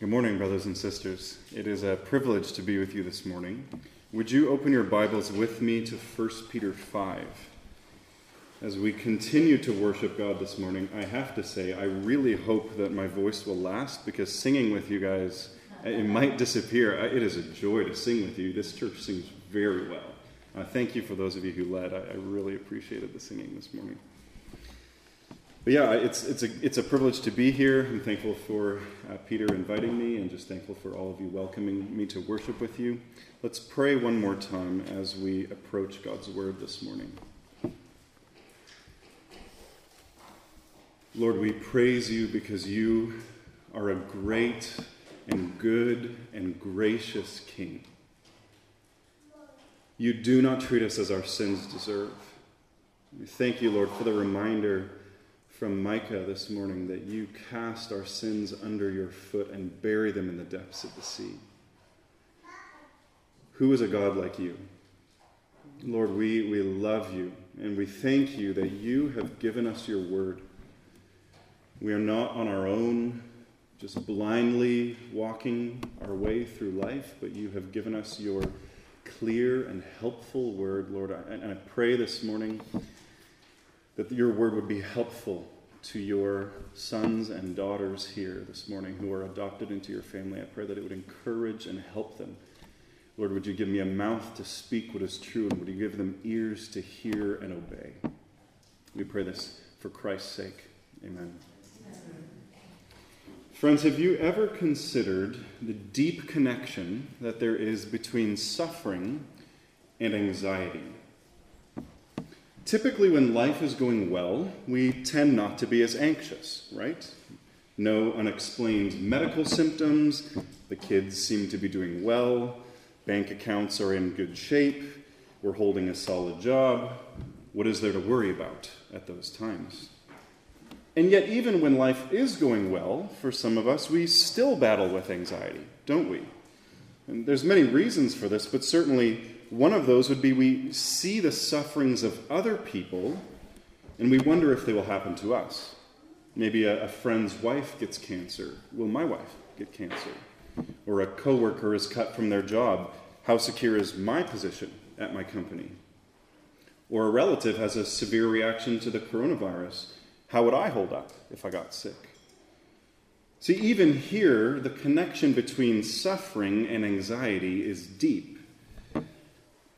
Good morning, brothers and sisters. It is a privilege to be with you this morning. Would you open your Bibles with me to 1 Peter 5? As we continue to worship God this morning, I have to say, I really hope that my voice will last because singing with you guys, it might disappear. It is a joy to sing with you. This church sings very well. Uh, thank you for those of you who led. I, I really appreciated the singing this morning. But yeah, it's, it's, a, it's a privilege to be here. I'm thankful for uh, Peter inviting me and just thankful for all of you welcoming me to worship with you. Let's pray one more time as we approach God's word this morning. Lord, we praise you because you are a great and good and gracious King. You do not treat us as our sins deserve. We thank you, Lord, for the reminder from Micah this morning that you cast our sins under your foot and bury them in the depths of the sea. Who is a God like you? Lord, we, we love you and we thank you that you have given us your word. We are not on our own, just blindly walking our way through life, but you have given us your clear and helpful word, Lord. And I pray this morning that your word would be helpful to your sons and daughters here this morning who are adopted into your family. I pray that it would encourage and help them. Lord, would you give me a mouth to speak what is true, and would you give them ears to hear and obey? We pray this for Christ's sake. Amen. Friends, have you ever considered the deep connection that there is between suffering and anxiety? Typically, when life is going well, we tend not to be as anxious, right? No unexplained medical symptoms, the kids seem to be doing well, bank accounts are in good shape, we're holding a solid job. What is there to worry about at those times? And yet, even when life is going well for some of us, we still battle with anxiety, don't we? And there's many reasons for this, but certainly one of those would be we see the sufferings of other people and we wonder if they will happen to us. Maybe a, a friend's wife gets cancer. Will my wife get cancer? Or a coworker is cut from their job. How secure is my position at my company? Or a relative has a severe reaction to the coronavirus. How would I hold up if I got sick? See, even here, the connection between suffering and anxiety is deep.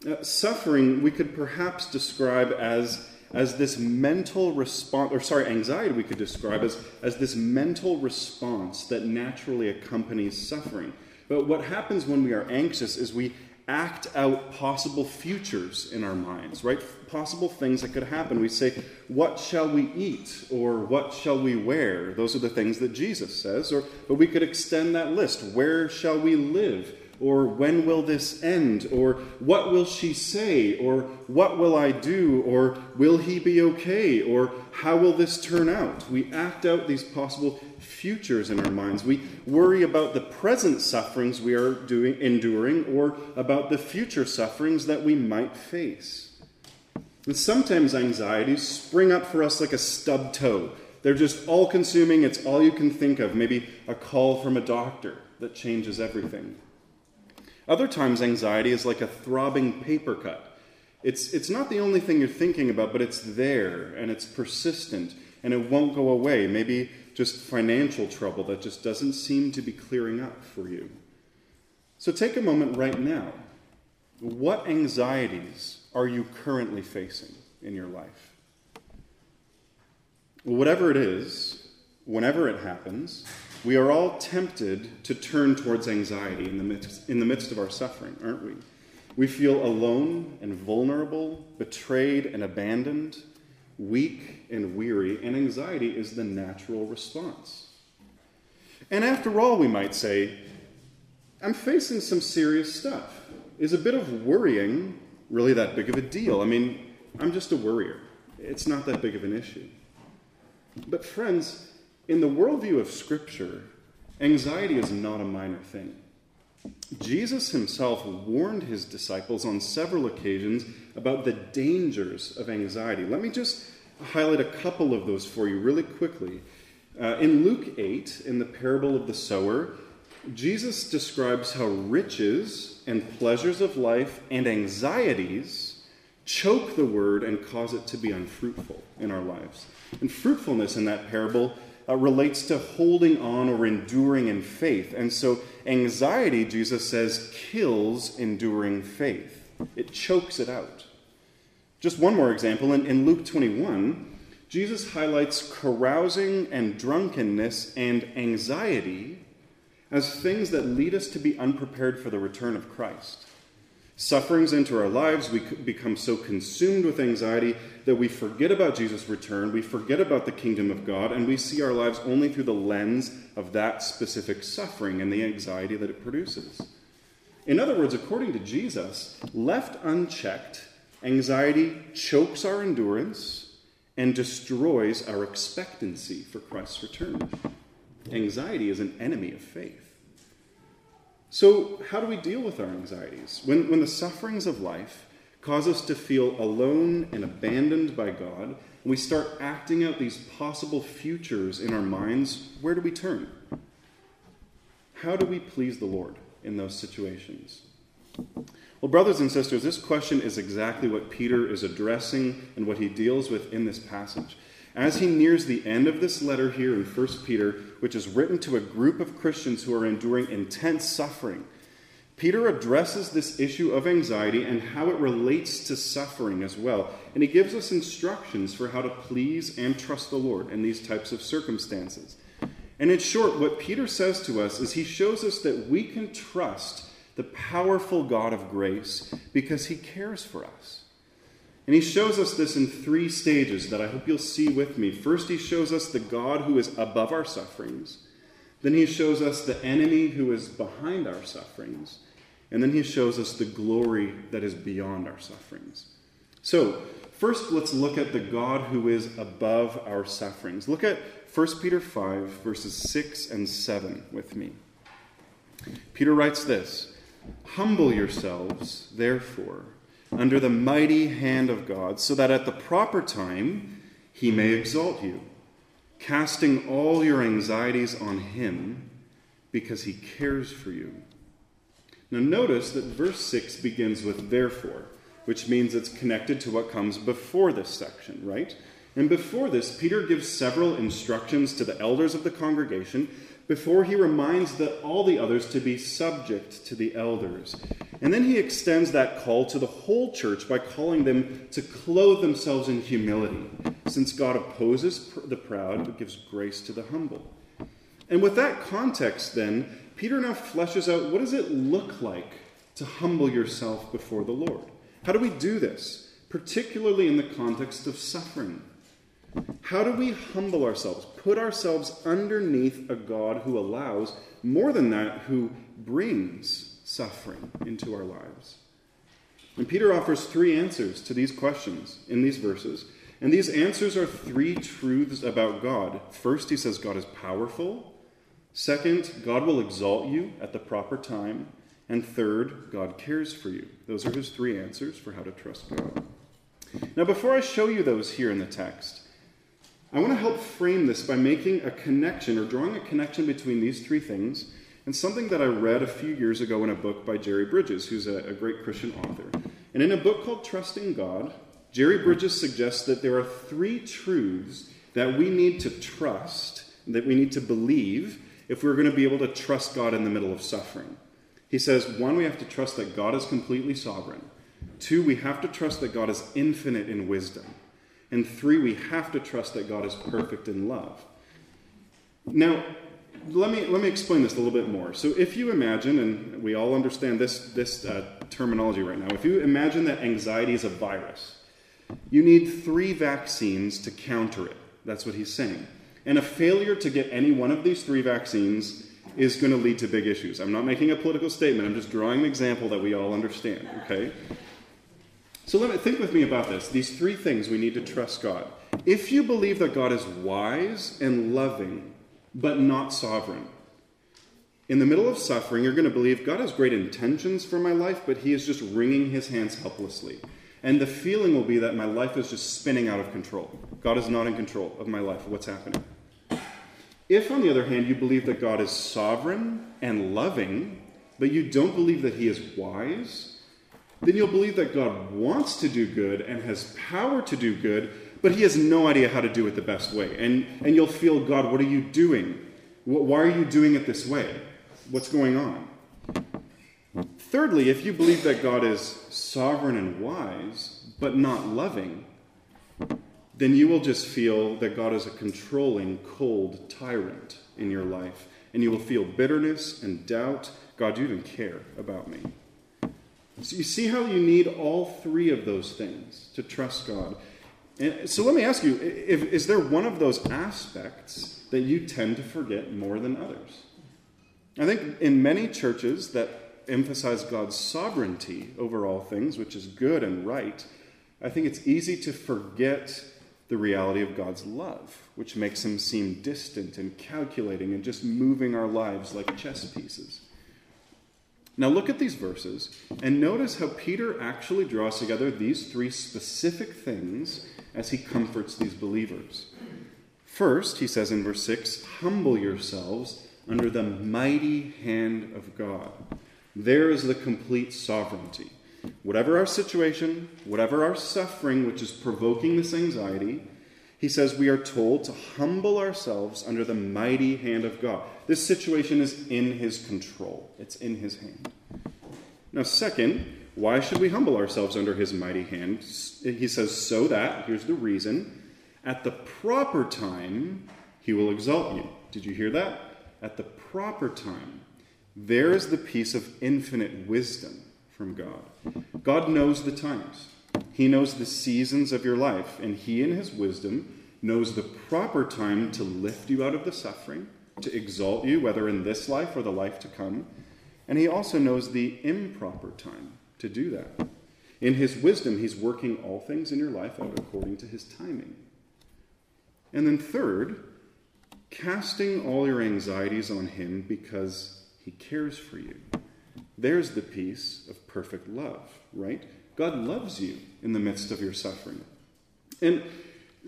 Uh, suffering we could perhaps describe as as this mental response or sorry anxiety we could describe as as this mental response that naturally accompanies suffering. But what happens when we are anxious is we act out possible futures in our minds right? Possible things that could happen. We say what shall we eat? or what shall we wear? Those are the things that jesus says. Or but we could extend that list. Where shall we live or when will this end? Or what will she say? Or what will I do? Or will he be okay? Or how will this turn out? We act out these possible futures in our minds. We worry about the present sufferings we are doing, enduring or about the future sufferings that we might face. And sometimes anxieties spring up for us like a stub toe. They're just all consuming, it's all you can think of. Maybe a call from a doctor that changes everything. Other times, anxiety is like a throbbing paper cut. It's, it's not the only thing you're thinking about, but it's there and it's persistent and it won't go away. Maybe just financial trouble that just doesn't seem to be clearing up for you. So take a moment right now. What anxieties are you currently facing in your life? Whatever it is, whenever it happens, we are all tempted to turn towards anxiety in the midst, in the midst of our suffering, aren't we? We feel alone and vulnerable, betrayed and abandoned, weak and weary, and anxiety is the natural response. And after all, we might say, I'm facing some serious stuff. Is a bit of worrying really that big of a deal? I mean, I'm just a worrier. It's not that big of an issue. But, friends, in the worldview of Scripture, anxiety is not a minor thing. Jesus himself warned his disciples on several occasions about the dangers of anxiety. Let me just highlight a couple of those for you really quickly. Uh, in Luke 8, in the parable of the sower, Jesus describes how riches and pleasures of life and anxieties choke the word and cause it to be unfruitful in our lives. And fruitfulness in that parable uh, relates to holding on or enduring in faith. And so, anxiety, Jesus says, kills enduring faith, it chokes it out. Just one more example in, in Luke 21, Jesus highlights carousing and drunkenness and anxiety as things that lead us to be unprepared for the return of Christ. Sufferings enter our lives, we become so consumed with anxiety that we forget about Jesus' return, we forget about the kingdom of God, and we see our lives only through the lens of that specific suffering and the anxiety that it produces. In other words, according to Jesus, left unchecked, anxiety chokes our endurance and destroys our expectancy for Christ's return. Anxiety is an enemy of faith. So, how do we deal with our anxieties? When, when the sufferings of life cause us to feel alone and abandoned by God, and we start acting out these possible futures in our minds, where do we turn? How do we please the Lord in those situations? Well, brothers and sisters, this question is exactly what Peter is addressing and what he deals with in this passage. As he nears the end of this letter here in 1 Peter, which is written to a group of Christians who are enduring intense suffering, Peter addresses this issue of anxiety and how it relates to suffering as well. And he gives us instructions for how to please and trust the Lord in these types of circumstances. And in short, what Peter says to us is he shows us that we can trust the powerful God of grace because he cares for us. And he shows us this in three stages that I hope you'll see with me. First, he shows us the God who is above our sufferings. Then he shows us the enemy who is behind our sufferings. And then he shows us the glory that is beyond our sufferings. So, first, let's look at the God who is above our sufferings. Look at 1 Peter 5, verses 6 and 7 with me. Peter writes this Humble yourselves, therefore under the mighty hand of God, so that at the proper time he may exalt you, casting all your anxieties on him because he cares for you. Now, notice that verse 6 begins with therefore, which means it's connected to what comes before this section, right? And before this, Peter gives several instructions to the elders of the congregation before he reminds that all the others to be subject to the elders. And then he extends that call to the whole church by calling them to clothe themselves in humility, since God opposes the proud but gives grace to the humble. And with that context, then, Peter now fleshes out what does it look like to humble yourself before the Lord? How do we do this, particularly in the context of suffering? How do we humble ourselves, put ourselves underneath a God who allows, more than that, who brings suffering into our lives? And Peter offers three answers to these questions in these verses. And these answers are three truths about God. First, he says God is powerful. Second, God will exalt you at the proper time. And third, God cares for you. Those are his three answers for how to trust God. Now, before I show you those here in the text, I want to help frame this by making a connection or drawing a connection between these three things and something that I read a few years ago in a book by Jerry Bridges, who's a, a great Christian author. And in a book called Trusting God, Jerry Bridges suggests that there are three truths that we need to trust, that we need to believe if we're going to be able to trust God in the middle of suffering. He says, one, we have to trust that God is completely sovereign. Two, we have to trust that God is infinite in wisdom. And three, we have to trust that God is perfect in love. Now, let me, let me explain this a little bit more. So, if you imagine, and we all understand this, this uh, terminology right now, if you imagine that anxiety is a virus, you need three vaccines to counter it. That's what he's saying. And a failure to get any one of these three vaccines is going to lead to big issues. I'm not making a political statement, I'm just drawing an example that we all understand, okay? So let me think with me about this. These three things we need to trust God. If you believe that God is wise and loving, but not sovereign, in the middle of suffering, you're going to believe God has great intentions for my life, but He is just wringing His hands helplessly. And the feeling will be that my life is just spinning out of control. God is not in control of my life, what's happening. If, on the other hand, you believe that God is sovereign and loving, but you don't believe that he is wise, then you'll believe that God wants to do good and has power to do good, but he has no idea how to do it the best way. And, and you'll feel, God, what are you doing? Why are you doing it this way? What's going on? Thirdly, if you believe that God is sovereign and wise, but not loving, then you will just feel that God is a controlling, cold tyrant in your life. And you will feel bitterness and doubt. God, do you even care about me? So you see how you need all three of those things to trust God. And so let me ask you if, is there one of those aspects that you tend to forget more than others? I think in many churches that emphasize God's sovereignty over all things, which is good and right, I think it's easy to forget the reality of God's love, which makes him seem distant and calculating and just moving our lives like chess pieces. Now, look at these verses and notice how Peter actually draws together these three specific things as he comforts these believers. First, he says in verse 6 Humble yourselves under the mighty hand of God. There is the complete sovereignty. Whatever our situation, whatever our suffering, which is provoking this anxiety, he says we are told to humble ourselves under the mighty hand of God. This situation is in his control, it's in his hand. Now, second, why should we humble ourselves under his mighty hand? He says, so that, here's the reason, at the proper time, he will exalt you. Did you hear that? At the proper time. There is the piece of infinite wisdom from God. God knows the times, He knows the seasons of your life, and He, in His wisdom, knows the proper time to lift you out of the suffering, to exalt you, whether in this life or the life to come. And He also knows the improper time to do that. In His wisdom, He's working all things in your life out according to His timing. And then, third, casting all your anxieties on Him because He cares for you. There's the peace of perfect love, right? God loves you in the midst of your suffering. And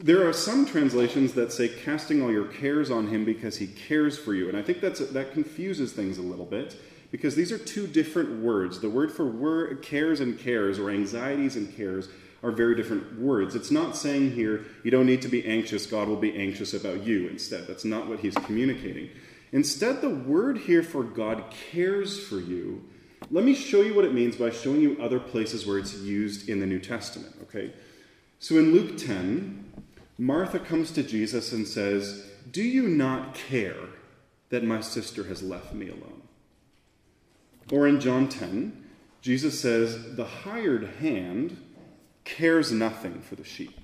there are some translations that say casting all your cares on him because he cares for you. And I think that's, that confuses things a little bit because these are two different words. The word for word, cares and cares, or anxieties and cares, are very different words. It's not saying here you don't need to be anxious, God will be anxious about you instead. That's not what he's communicating. Instead, the word here for God cares for you let me show you what it means by showing you other places where it's used in the New Testament, okay? So in Luke 10, Martha comes to Jesus and says, Do you not care that my sister has left me alone? Or in John 10, Jesus says, The hired hand cares nothing for the sheep.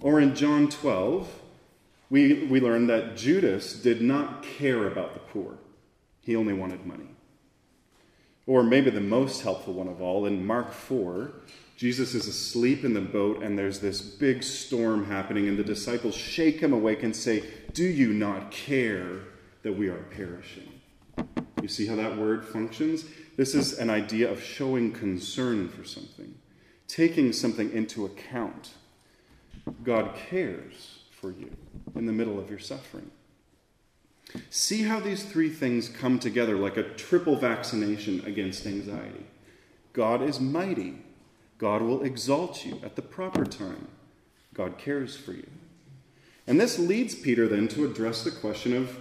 Or in John 12, we, we learn that Judas did not care about the poor, he only wanted money. Or maybe the most helpful one of all, in Mark 4, Jesus is asleep in the boat and there's this big storm happening, and the disciples shake him awake and say, Do you not care that we are perishing? You see how that word functions? This is an idea of showing concern for something, taking something into account. God cares for you in the middle of your suffering. See how these three things come together like a triple vaccination against anxiety. God is mighty. God will exalt you at the proper time. God cares for you. And this leads Peter then to address the question of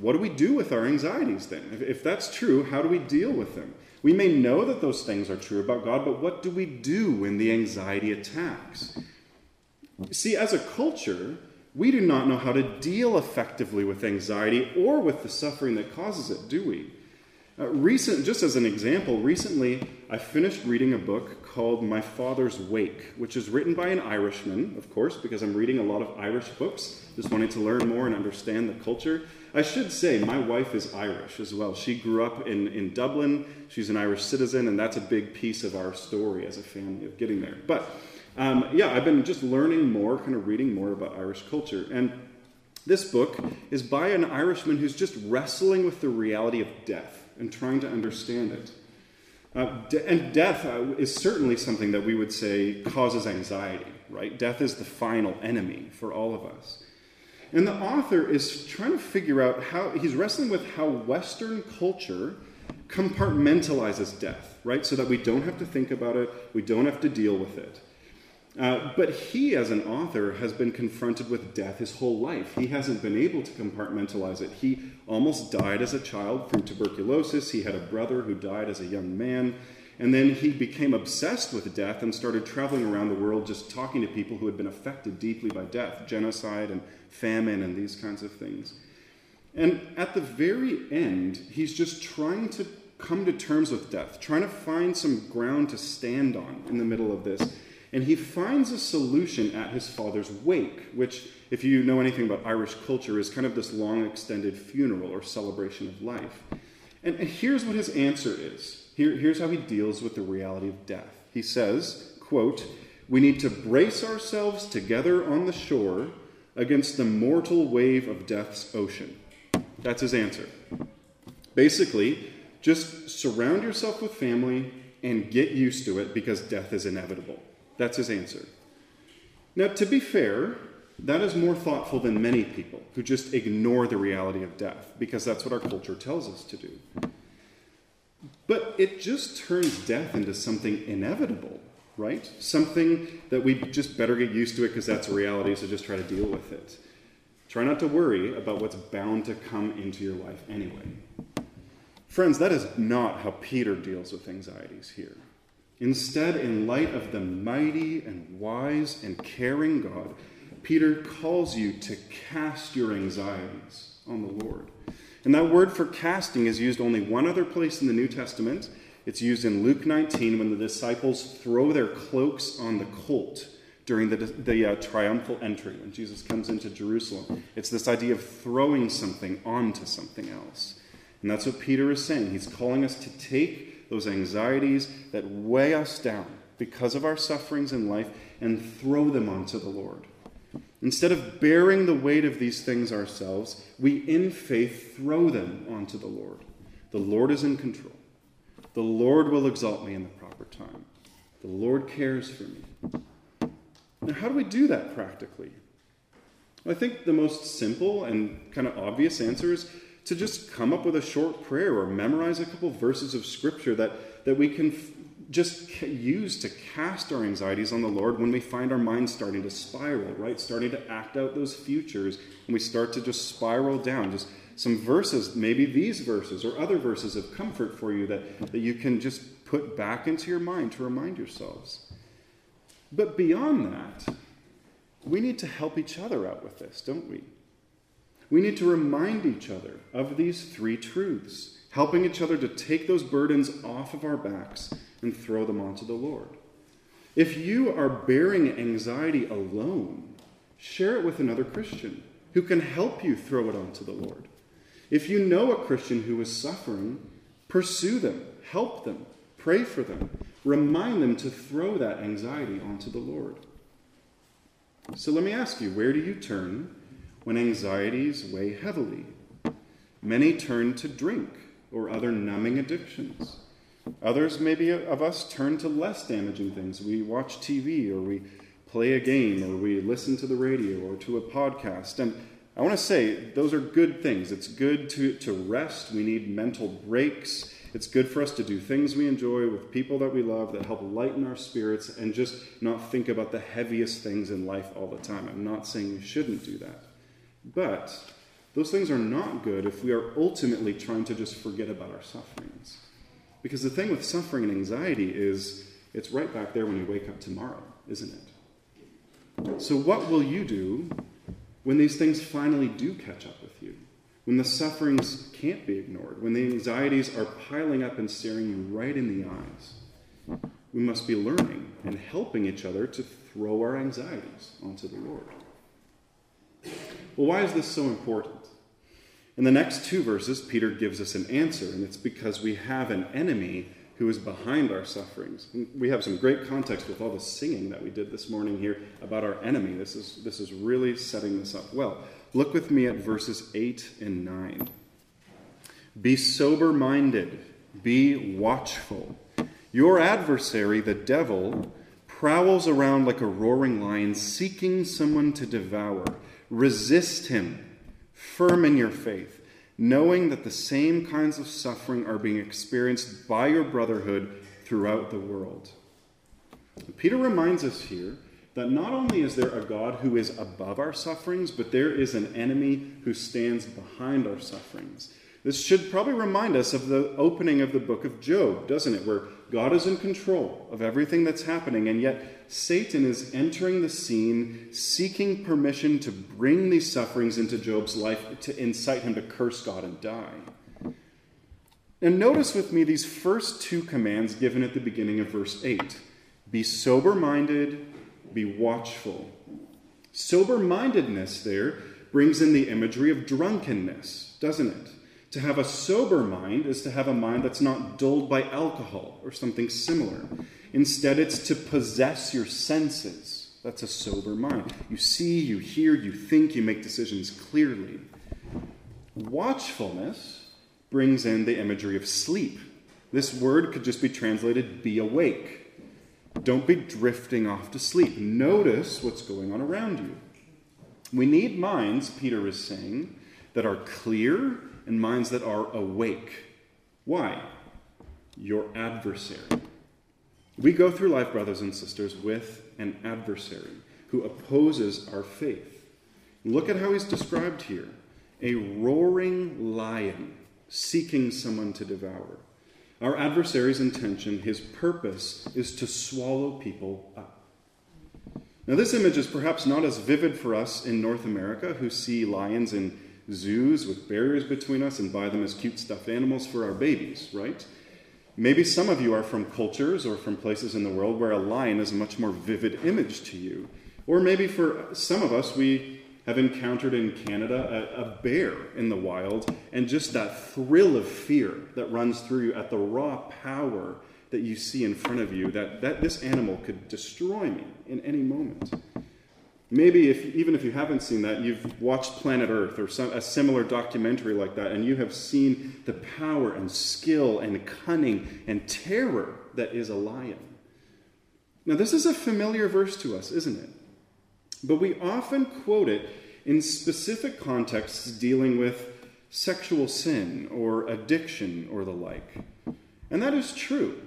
what do we do with our anxieties then? If, that's true, how do we deal with them? We may know that those things are true about God, but what do we do when the anxiety attacks? See, as a culture, we do not know how to deal effectively with anxiety or with the suffering that causes it, do we? Uh, recent, just as an example, recently I finished reading a book called My Father's Wake, which is written by an Irishman, of course, because I'm reading a lot of Irish books, just wanting to learn more and understand the culture. I should say, my wife is Irish as well. She grew up in, in Dublin, she's an Irish citizen, and that's a big piece of our story as a family of getting there. But um, yeah, I've been just learning more, kind of reading more about Irish culture. And this book is by an Irishman who's just wrestling with the reality of death and trying to understand it. Uh, de- and death uh, is certainly something that we would say causes anxiety, right? Death is the final enemy for all of us. And the author is trying to figure out how, he's wrestling with how Western culture compartmentalizes death, right? So that we don't have to think about it, we don't have to deal with it. Uh, but he, as an author, has been confronted with death his whole life. He hasn't been able to compartmentalize it. He almost died as a child from tuberculosis. He had a brother who died as a young man. And then he became obsessed with death and started traveling around the world just talking to people who had been affected deeply by death, genocide and famine and these kinds of things. And at the very end, he's just trying to come to terms with death, trying to find some ground to stand on in the middle of this. And he finds a solution at his father's wake, which, if you know anything about Irish culture, is kind of this long extended funeral or celebration of life. And, here's what his answer is. Here, here's how he deals with the reality of death. He says, quote, We need to brace ourselves together on the shore against the mortal wave of death's ocean. That's his answer. Basically, just surround yourself with family and get used to it because death is inevitable. That's his answer. Now, to be fair, that is more thoughtful than many people who just ignore the reality of death, because that's what our culture tells us to do. But it just turns death into something inevitable, right? Something that we just better get used to it because that's a reality, so just try to deal with it. Try not to worry about what's bound to come into your life anyway. Friends, that is not how Peter deals with anxieties here. Instead, in light of the mighty and wise and caring God, Peter calls you to cast your anxieties on the Lord. And that word for casting is used only one other place in the New Testament. It's used in Luke 19 when the disciples throw their cloaks on the colt during the, the uh, triumphal entry when Jesus comes into Jerusalem. It's this idea of throwing something onto something else. And that's what Peter is saying. He's calling us to take those anxieties that weigh us down because of our sufferings in life, and throw them onto the Lord. Instead of bearing the weight of these things ourselves, we in faith throw them onto the Lord. The Lord is in control. The Lord will exalt me in the proper time. The Lord cares for me. Now, how do we do that practically? I think the most simple and kind of obvious answer is to just come up with a short prayer or memorize a couple verses of scripture that, that we can f- just use to cast our anxieties on the Lord when we find our minds starting to spiral, right? Starting to act out those futures, and we start to just spiral down. Just some verses, maybe these verses or other verses of comfort for you that, that you can just put back into your mind to remind yourselves. But beyond that, we need to help each other out with this, don't we? We need to remind each other of these three truths, helping each other to take those burdens off of our backs and throw them onto the Lord. If you are bearing anxiety alone, share it with another Christian who can help you throw it onto the Lord. If you know a Christian who is suffering, pursue them, help them, pray for them, remind them to throw that anxiety onto the Lord. So let me ask you where do you turn when anxieties weigh heavily. Many turn to drink or other numbing addictions. Others, maybe of us, turn to less damaging things. We watch TV or we play a game or we listen to the radio or to a podcast. And I want to say those are good things. It's good to, to rest. We need mental breaks. It's good for us to do things we enjoy with people that we love that help lighten our spirits and just not think about the heaviest things in life all the time. I'm not saying you shouldn't do that. But those things are not good if we are ultimately trying to just forget about our sufferings. Because the thing with suffering and anxiety is it's right back there when you wake up tomorrow, isn't it? So, what will you do when these things finally do catch up with you? When the sufferings can't be ignored? When the anxieties are piling up and staring you right in the eyes? We must be learning and helping each other to throw our anxieties onto the Lord. Well, why is this so important? In the next two verses, Peter gives us an answer, and it's because we have an enemy who is behind our sufferings. And we have some great context with all the singing that we did this morning here about our enemy. This is, this is really setting this up well. Look with me at verses 8 and 9. Be sober minded, be watchful. Your adversary, the devil, prowls around like a roaring lion, seeking someone to devour. Resist him, firm in your faith, knowing that the same kinds of suffering are being experienced by your brotherhood throughout the world. Peter reminds us here that not only is there a God who is above our sufferings, but there is an enemy who stands behind our sufferings. This should probably remind us of the opening of the book of Job, doesn't it? Where God is in control of everything that's happening, and yet Satan is entering the scene, seeking permission to bring these sufferings into Job's life to incite him to curse God and die. And notice with me these first two commands given at the beginning of verse 8 Be sober minded, be watchful. Sober mindedness there brings in the imagery of drunkenness, doesn't it? To have a sober mind is to have a mind that's not dulled by alcohol or something similar. Instead, it's to possess your senses. That's a sober mind. You see, you hear, you think, you make decisions clearly. Watchfulness brings in the imagery of sleep. This word could just be translated be awake. Don't be drifting off to sleep. Notice what's going on around you. We need minds, Peter is saying, that are clear and minds that are awake. Why? Your adversary. We go through life, brothers and sisters, with an adversary who opposes our faith. Look at how he's described here a roaring lion seeking someone to devour. Our adversary's intention, his purpose, is to swallow people up. Now, this image is perhaps not as vivid for us in North America, who see lions in zoos with barriers between us and buy them as cute stuffed animals for our babies, right? Maybe some of you are from cultures or from places in the world where a lion is a much more vivid image to you. Or maybe for some of us, we have encountered in Canada a, a, bear in the wild, and just that thrill of fear that runs through you at the raw power that you see in front of you, that, that this animal could destroy me in any moment. Maybe, if, even if you haven't seen that, you've watched Planet Earth or some, a similar documentary like that, and you have seen the power and skill and cunning and terror that is a lion. Now, this is a familiar verse to us, isn't it? But we often quote it in specific contexts dealing with sexual sin or addiction or the like. And that is true.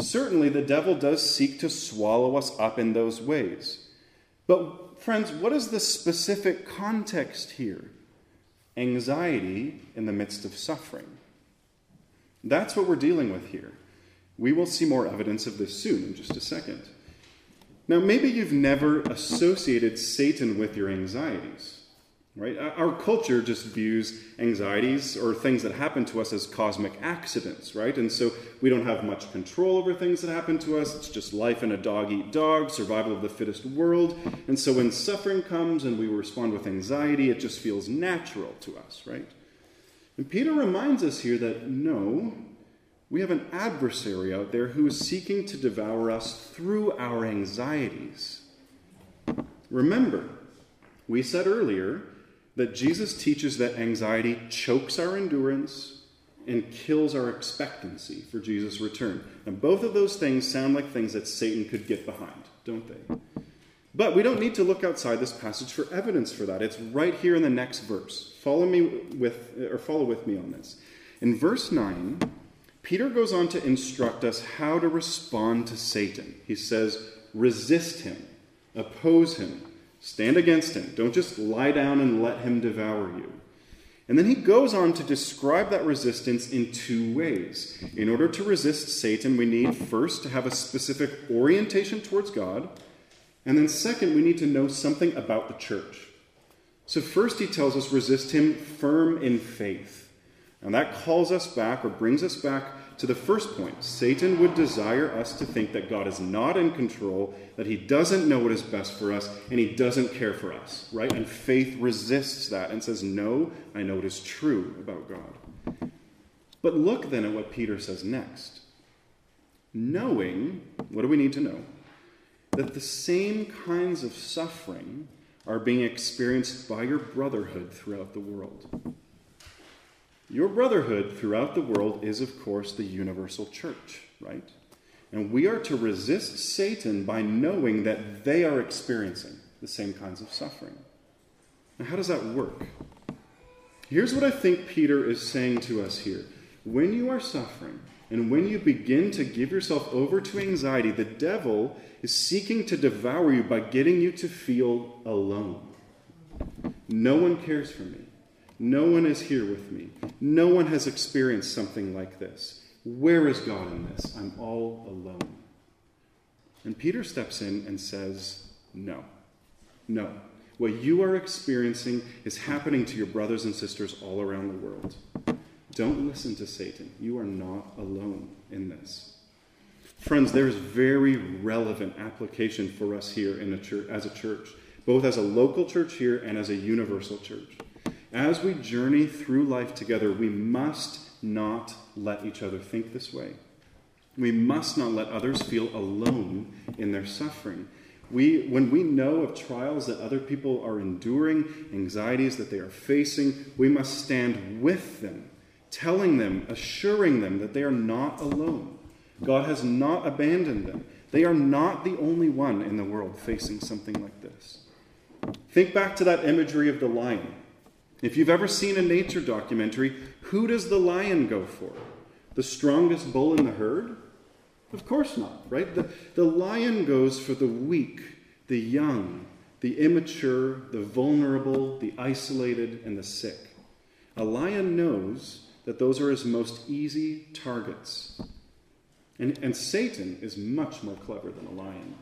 Certainly, the devil does seek to swallow us up in those ways. But, friends, what is the specific context here? Anxiety in the midst of suffering. That's what we're dealing with here. We will see more evidence of this soon in just a second. Now, maybe you've never associated Satan with your anxieties, right? Our culture just views anxieties or things that happen to us as cosmic accidents, right? And so we don't have much control over things that happen to us. It's just life in a dog eat dog, survival of the fittest world. And so when suffering comes and we respond with anxiety, it just feels natural to us, right? And Peter reminds us here that no, we have an adversary out there who is seeking to devour us through our anxieties. Remember, we said earlier that Jesus teaches that anxiety chokes our endurance and kills our expectancy for Jesus' return. And both of those things sound like things that Satan could get behind, don't they? But we don't need to look outside this passage for evidence for that. It's right here in the next verse. Follow me with or follow with me on this. In verse 9, Peter goes on to instruct us how to respond to Satan. He says, resist him, oppose him, stand against him. Don't just lie down and let him devour you. And then he goes on to describe that resistance in two ways. In order to resist Satan, we need first to have a specific orientation towards God, and then second, we need to know something about the church. So, first, he tells us resist him firm in faith. And that calls us back or brings us back to the first point. Satan would desire us to think that God is not in control, that he doesn't know what is best for us, and he doesn't care for us, right? And faith resists that and says, No, I know what is true about God. But look then at what Peter says next. Knowing, what do we need to know? That the same kinds of suffering are being experienced by your brotherhood throughout the world. Your brotherhood throughout the world is, of course, the universal church, right? And we are to resist Satan by knowing that they are experiencing the same kinds of suffering. Now, how does that work? Here's what I think Peter is saying to us here. When you are suffering, and when you begin to give yourself over to anxiety, the devil is seeking to devour you by getting you to feel alone. No one cares for me. No one is here with me. No one has experienced something like this. Where is God in this? I'm all alone. And Peter steps in and says, No. No. What you are experiencing is happening to your brothers and sisters all around the world. Don't listen to Satan. You are not alone in this. Friends, there is very relevant application for us here in a church, as a church, both as a local church here and as a universal church. As we journey through life together, we must not let each other think this way. We must not let others feel alone in their suffering. We, when we know of trials that other people are enduring, anxieties that they are facing, we must stand with them telling them, assuring them that they are not alone. God has not abandoned them. They are not the only one in the world facing something like this. Think back to that imagery of the lion. If you've ever seen a nature documentary, who does the lion go for? The strongest bull in the herd? Of course not, right? The, the lion goes for the weak, the young, the immature, the vulnerable, the isolated, and the sick. A lion knows that those are his most easy targets. And, and Satan is much more clever than a lion.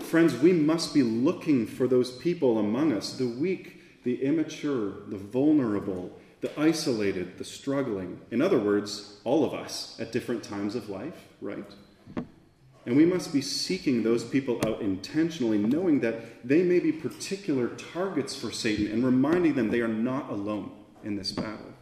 Friends, we must be looking for those people among us the weak, the immature, the vulnerable, the isolated, the struggling. In other words, all of us at different times of life, right? And we must be seeking those people out intentionally, knowing that they may be particular targets for Satan and reminding them they are not alone in this battle.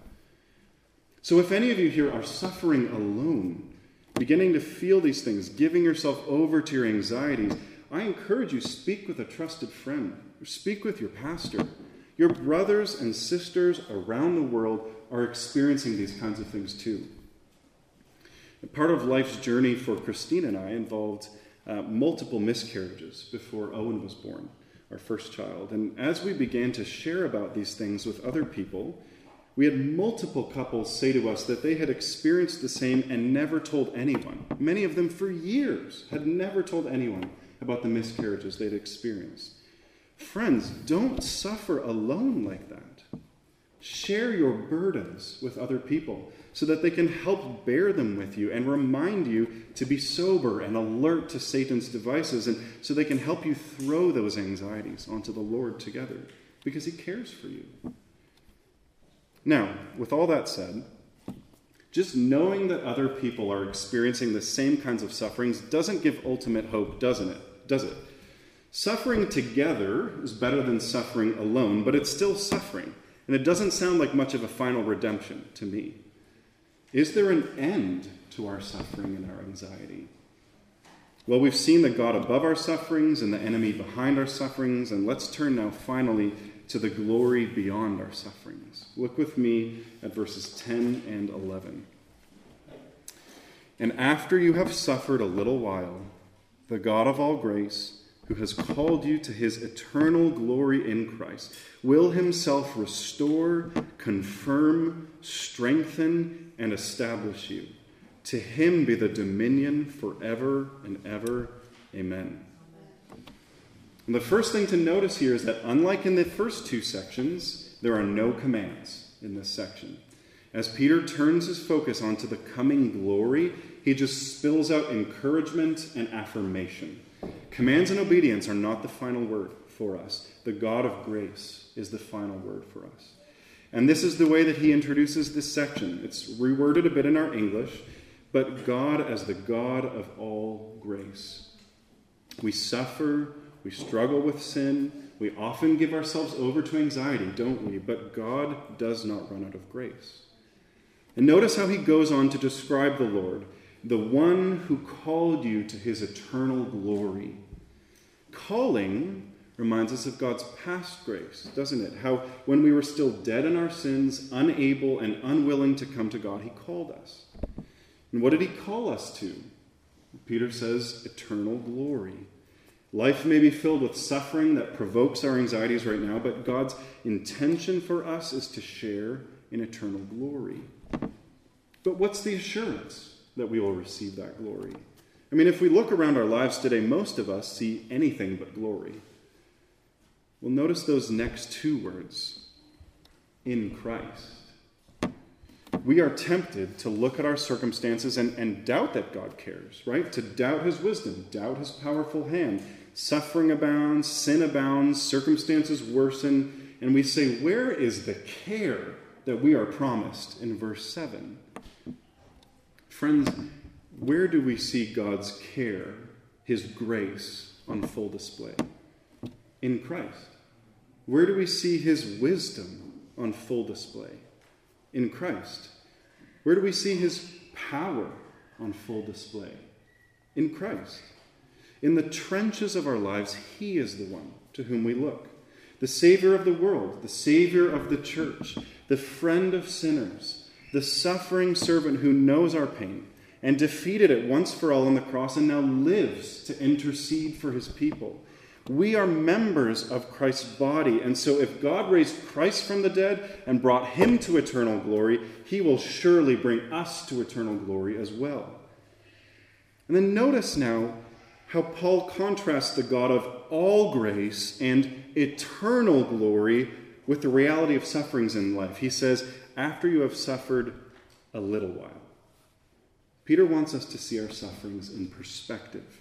So, if any of you here are suffering alone, beginning to feel these things, giving yourself over to your anxieties, I encourage you speak with a trusted friend, or speak with your pastor. Your brothers and sisters around the world are experiencing these kinds of things too. part of life's journey for Christine and I involved uh, multiple miscarriages before Owen was born, our first child. And as we began to share about these things with other people, we had multiple couples say to us that they had experienced the same and never told anyone. Many of them, for years, had never told anyone about the miscarriages they'd experienced. Friends, don't suffer alone like that. Share your burdens with other people so that they can help bear them with you and remind you to be sober and alert to Satan's devices, and so they can help you throw those anxieties onto the Lord together because he cares for you. Now, with all that said, just knowing that other people are experiencing the same kinds of sufferings doesn't give ultimate hope, doesn't it? Does it? Suffering together is better than suffering alone, but it's still suffering. And it doesn't sound like much of a final redemption to me. Is there an end to our suffering and our anxiety? Well, we've seen the God above our sufferings and the enemy behind our sufferings, and let's turn now finally to the glory beyond our sufferings. Look with me at verses 10 and 11. And after you have suffered a little while, the God of all grace, who has called you to his eternal glory in Christ, will himself restore, confirm, strengthen, and establish you. To him be the dominion forever and ever. Amen. And the first thing to notice here is that, unlike in the first two sections, there are no commands in this section. As Peter turns his focus onto the coming glory, he just spills out encouragement and affirmation. Commands and obedience are not the final word for us. The God of grace is the final word for us. And this is the way that he introduces this section. It's reworded a bit in our English, but God as the God of all grace. We suffer we struggle with sin. We often give ourselves over to anxiety, don't we? But God does not run out of grace. And notice how he goes on to describe the Lord, the one who called you to his eternal glory. Calling reminds us of God's past grace, doesn't it? How when we were still dead in our sins, unable and unwilling to come to God, he called us. And what did he call us to? Peter says, eternal glory. Life may be filled with suffering that provokes our anxieties right now, but God's intention for us is to share in eternal glory. But what's the assurance that we will receive that glory? I mean, if we look around our lives today, most of us see anything but glory. Well, notice those next two words in Christ. We are tempted to look at our circumstances and, and doubt that God cares, right? To doubt his wisdom, doubt his powerful hand. Suffering abounds, sin abounds, circumstances worsen, and we say, Where is the care that we are promised in verse 7? Friends, where do we see God's care, his grace on full display? In Christ. Where do we see his wisdom on full display? In Christ. Where do we see his power on full display? In Christ. In the trenches of our lives, he is the one to whom we look. The Savior of the world, the Savior of the church, the friend of sinners, the suffering servant who knows our pain, and defeated it once for all on the cross and now lives to intercede for his people. We are members of Christ's body, and so if God raised Christ from the dead and brought him to eternal glory, he will surely bring us to eternal glory as well. And then notice now how Paul contrasts the God of all grace and eternal glory with the reality of sufferings in life. He says, after you have suffered a little while. Peter wants us to see our sufferings in perspective.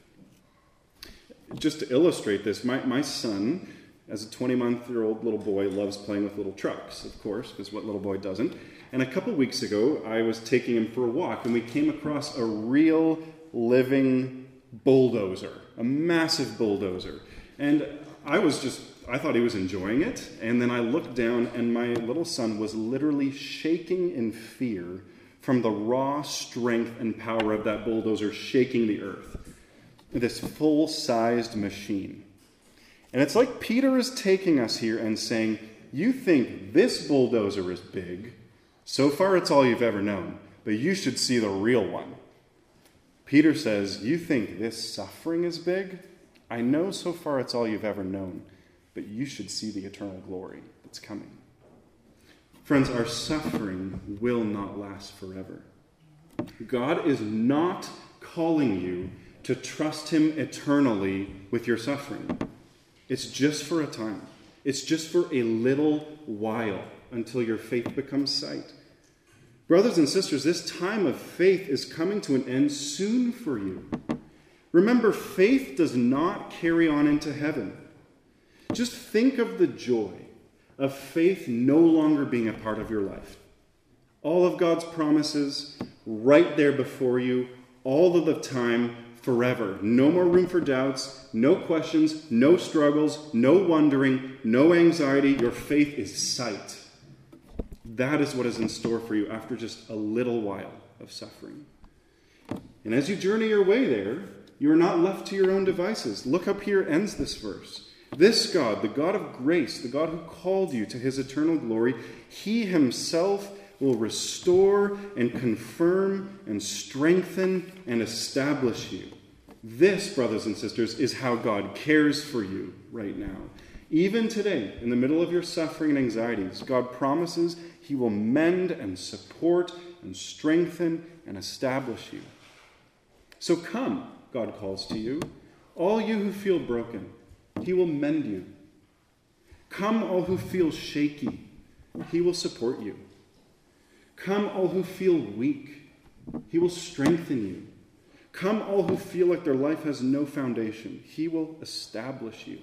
Just to illustrate this, my, my son, as a 20 month year old little boy, loves playing with little trucks, of course, because what little boy doesn't? And a couple weeks ago, I was taking him for a walk, and we came across a real living bulldozer, a massive bulldozer. And I was just, I thought he was enjoying it. And then I looked down, and my little son was literally shaking in fear from the raw strength and power of that bulldozer shaking the earth. This full sized machine. And it's like Peter is taking us here and saying, You think this bulldozer is big. So far, it's all you've ever known, but you should see the real one. Peter says, You think this suffering is big? I know so far it's all you've ever known, but you should see the eternal glory that's coming. Friends, our suffering will not last forever. God is not calling you to trust Him eternally with your suffering. It's just for a time, it's just for a little while until your faith becomes sight. Brothers and sisters, this time of faith is coming to an end soon for you. Remember, faith does not carry on into heaven. Just think of the joy of faith no longer being a part of your life. All of God's promises right there before you, all of the time, forever. No more room for doubts, no questions, no struggles, no wondering, no anxiety. Your faith is sight. That is what is in store for you after just a little while of suffering. And as you journey your way there, you are not left to your own devices. Look how Peter ends this verse. This God, the God of grace, the God who called you to his eternal glory, he himself will restore and confirm and strengthen and establish you. This, brothers and sisters, is how God cares for you right now. Even today, in the middle of your suffering and anxieties, God promises he will mend and support and strengthen and establish you. So come, God calls to you, all you who feel broken he will mend you. Come, all who feel shaky, He will support you. Come, all who feel weak, He will strengthen you. Come, all who feel like their life has no foundation, He will establish you.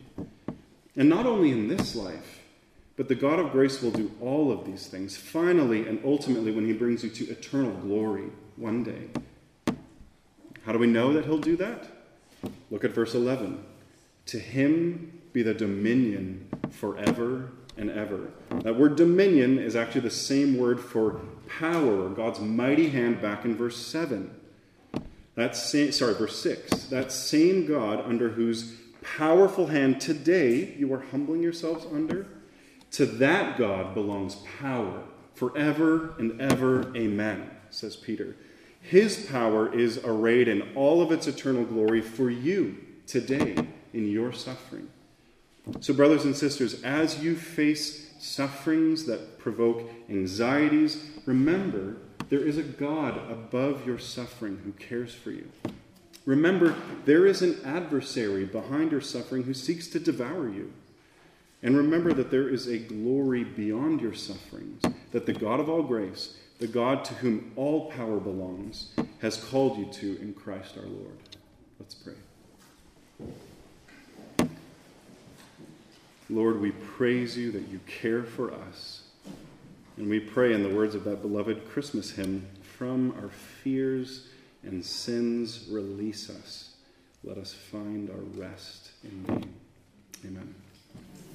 And not only in this life, but the God of grace will do all of these things finally and ultimately when He brings you to eternal glory one day. How do we know that He'll do that? Look at verse 11. To him be the dominion forever and ever. That word dominion is actually the same word for power, God's mighty hand back in verse 7. That same, sorry, verse 6. That same God under whose powerful hand today you are humbling yourselves under, to that God belongs power forever and ever. Amen, says Peter. His power is arrayed in all of its eternal glory for you today in your suffering. So, brothers and sisters, as you face sufferings that provoke anxieties, remember there is a God above your suffering who cares for you. Remember, there is an adversary behind your suffering who seeks to devour you. And remember that there is a glory beyond your sufferings, that the God of all grace, the God to whom all power belongs, has called you to in Christ our Lord. Let's pray. Lord, we praise you that you care for us. And we pray in the words of that beloved Christmas hymn from our fears and sins, release us. Let us find our rest in thee. Amen.